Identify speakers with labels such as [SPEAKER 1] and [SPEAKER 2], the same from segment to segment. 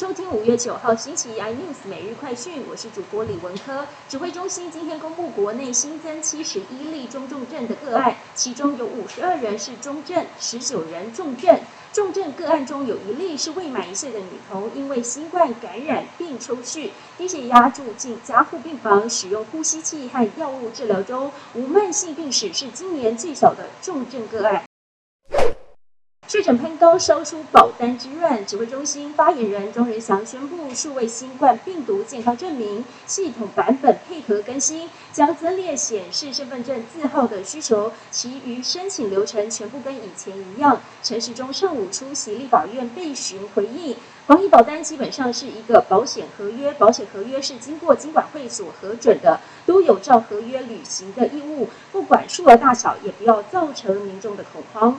[SPEAKER 1] 收听五月九号星期一 iNews 每日快讯，我是主播李文科。指挥中心今天公布国内新增七十一例中重症的个案，其中有五十二人是中症，十九人重症。重症个案中有一例是未满一岁的女童，因为新冠感染并抽搐，低血压住进加护病房，使用呼吸器和药物治疗中，无慢性病史，是今年最小的重症个案。确诊喷高，烧出保单之乱。指挥中心发言人钟仁祥宣布，数位新冠病毒健康证明系统版本配合更新，将增列显示身份证字号的需求，其余申请流程全部跟以前一样。陈时中上午出席立法院备询回应，防疫保单基本上是一个保险合约，保险合约是经过经管会所核准的，都有照合约履行的义务，不管数额大小，也不要造成民众的恐慌。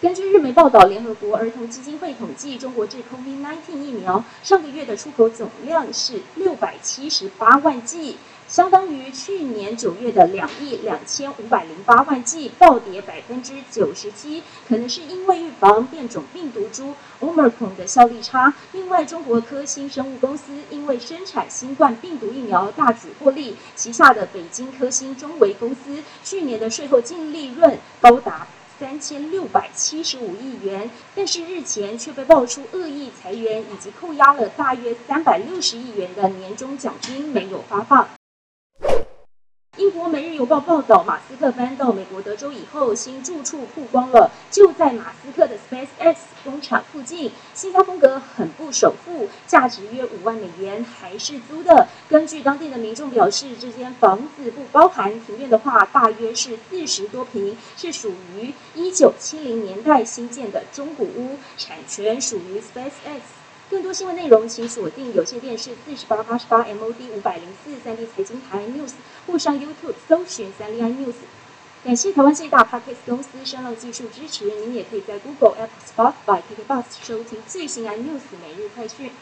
[SPEAKER 1] 根据日媒报道，联合国儿童基金会统计，中国制 COVID-19 疫苗上个月的出口总量是六百七十八万剂，相当于去年九月的两亿两千五百零八万剂，暴跌百分之九十七。可能是因为预防变种病毒株 Omicron 的效力差。另外，中国科兴生物公司因为生产新冠病毒疫苗大举获利，旗下的北京科兴中维公司去年的税后净利润高达。三千六百七十五亿元，但是日前却被爆出恶意裁员以及扣押了大约三百六十亿元的年终奖金没有发放。国《每日邮报》报道，马斯克搬到美国德州以后，新住处曝光了，就在马斯克的 SpaceX 工厂附近。新家风格很不首付，价值约五万美元，还是租的。根据当地的民众表示，这间房子不包含庭院的话，大约是四十多平，是属于一九七零年代新建的中古屋，产权属于 SpaceX。更多新闻内容，请锁定有线电视四十八八十八 MOD 五百零四三 D 财经台 News，或上 YouTube 搜寻三 D iNews。感谢台湾最大 Podcast 公司声浪技术支持，您也可以在 Google、Apple、Spotify、KKBox 收听最新 iNews 每日快讯。